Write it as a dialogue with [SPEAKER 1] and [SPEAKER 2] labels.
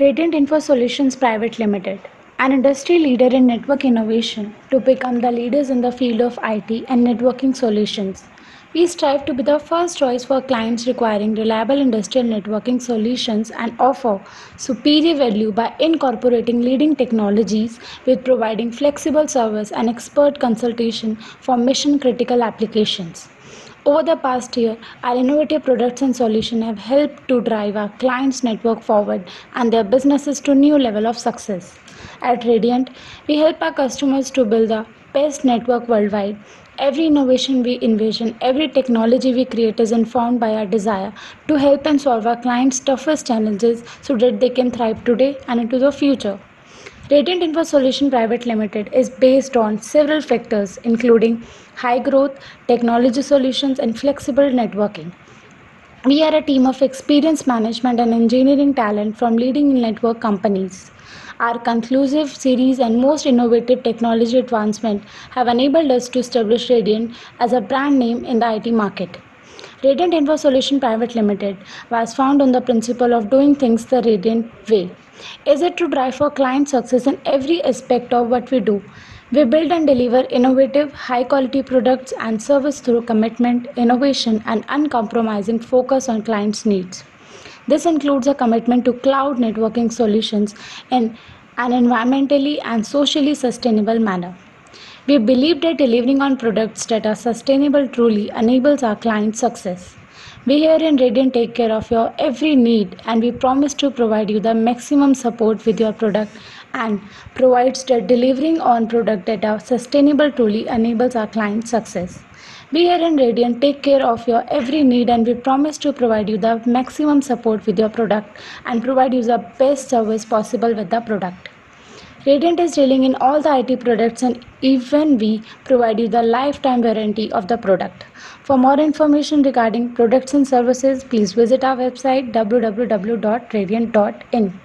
[SPEAKER 1] Radiant Info Solutions Private Limited, an industry leader in network innovation to become the leaders in the field of IT and networking solutions. We strive to be the first choice for clients requiring reliable industrial networking solutions and offer superior value by incorporating leading technologies with providing flexible service and expert consultation for mission critical applications. Over the past year, our innovative products and solutions have helped to drive our clients' network forward and their businesses to new level of success. At Radiant, we help our customers to build the best network worldwide. Every innovation we envision, every technology we create is informed by our desire to help and solve our clients' toughest challenges so that they can thrive today and into the future. Radiant Info Solution Private Limited is based on several factors including high growth, technology solutions and flexible networking. We are a team of experienced management and engineering talent from leading network companies. Our conclusive series and most innovative technology advancement have enabled us to establish Radiant as a brand name in the IT market. Radiant Info Solution Private Limited was found on the principle of doing things the Radiant way. Is it to drive for client success in every aspect of what we do? We build and deliver innovative, high quality products and service through commitment, innovation, and uncompromising focus on clients' needs. This includes a commitment to cloud networking solutions in an environmentally and socially sustainable manner. We believe that delivering on products that are sustainable truly enables our clients' success. We here in Radiant take care of your every need and we promise to provide you the maximum support with your product and provides that delivering on product that are sustainable truly enables our clients' success. We here in Radiant take care of your every need and we promise to provide you the maximum support with your product and provide you the best service possible with the product. Radiant is dealing in all the IT products and even we provide you the lifetime warranty of the product. For more information regarding products and services, please visit our website www.radiant.in.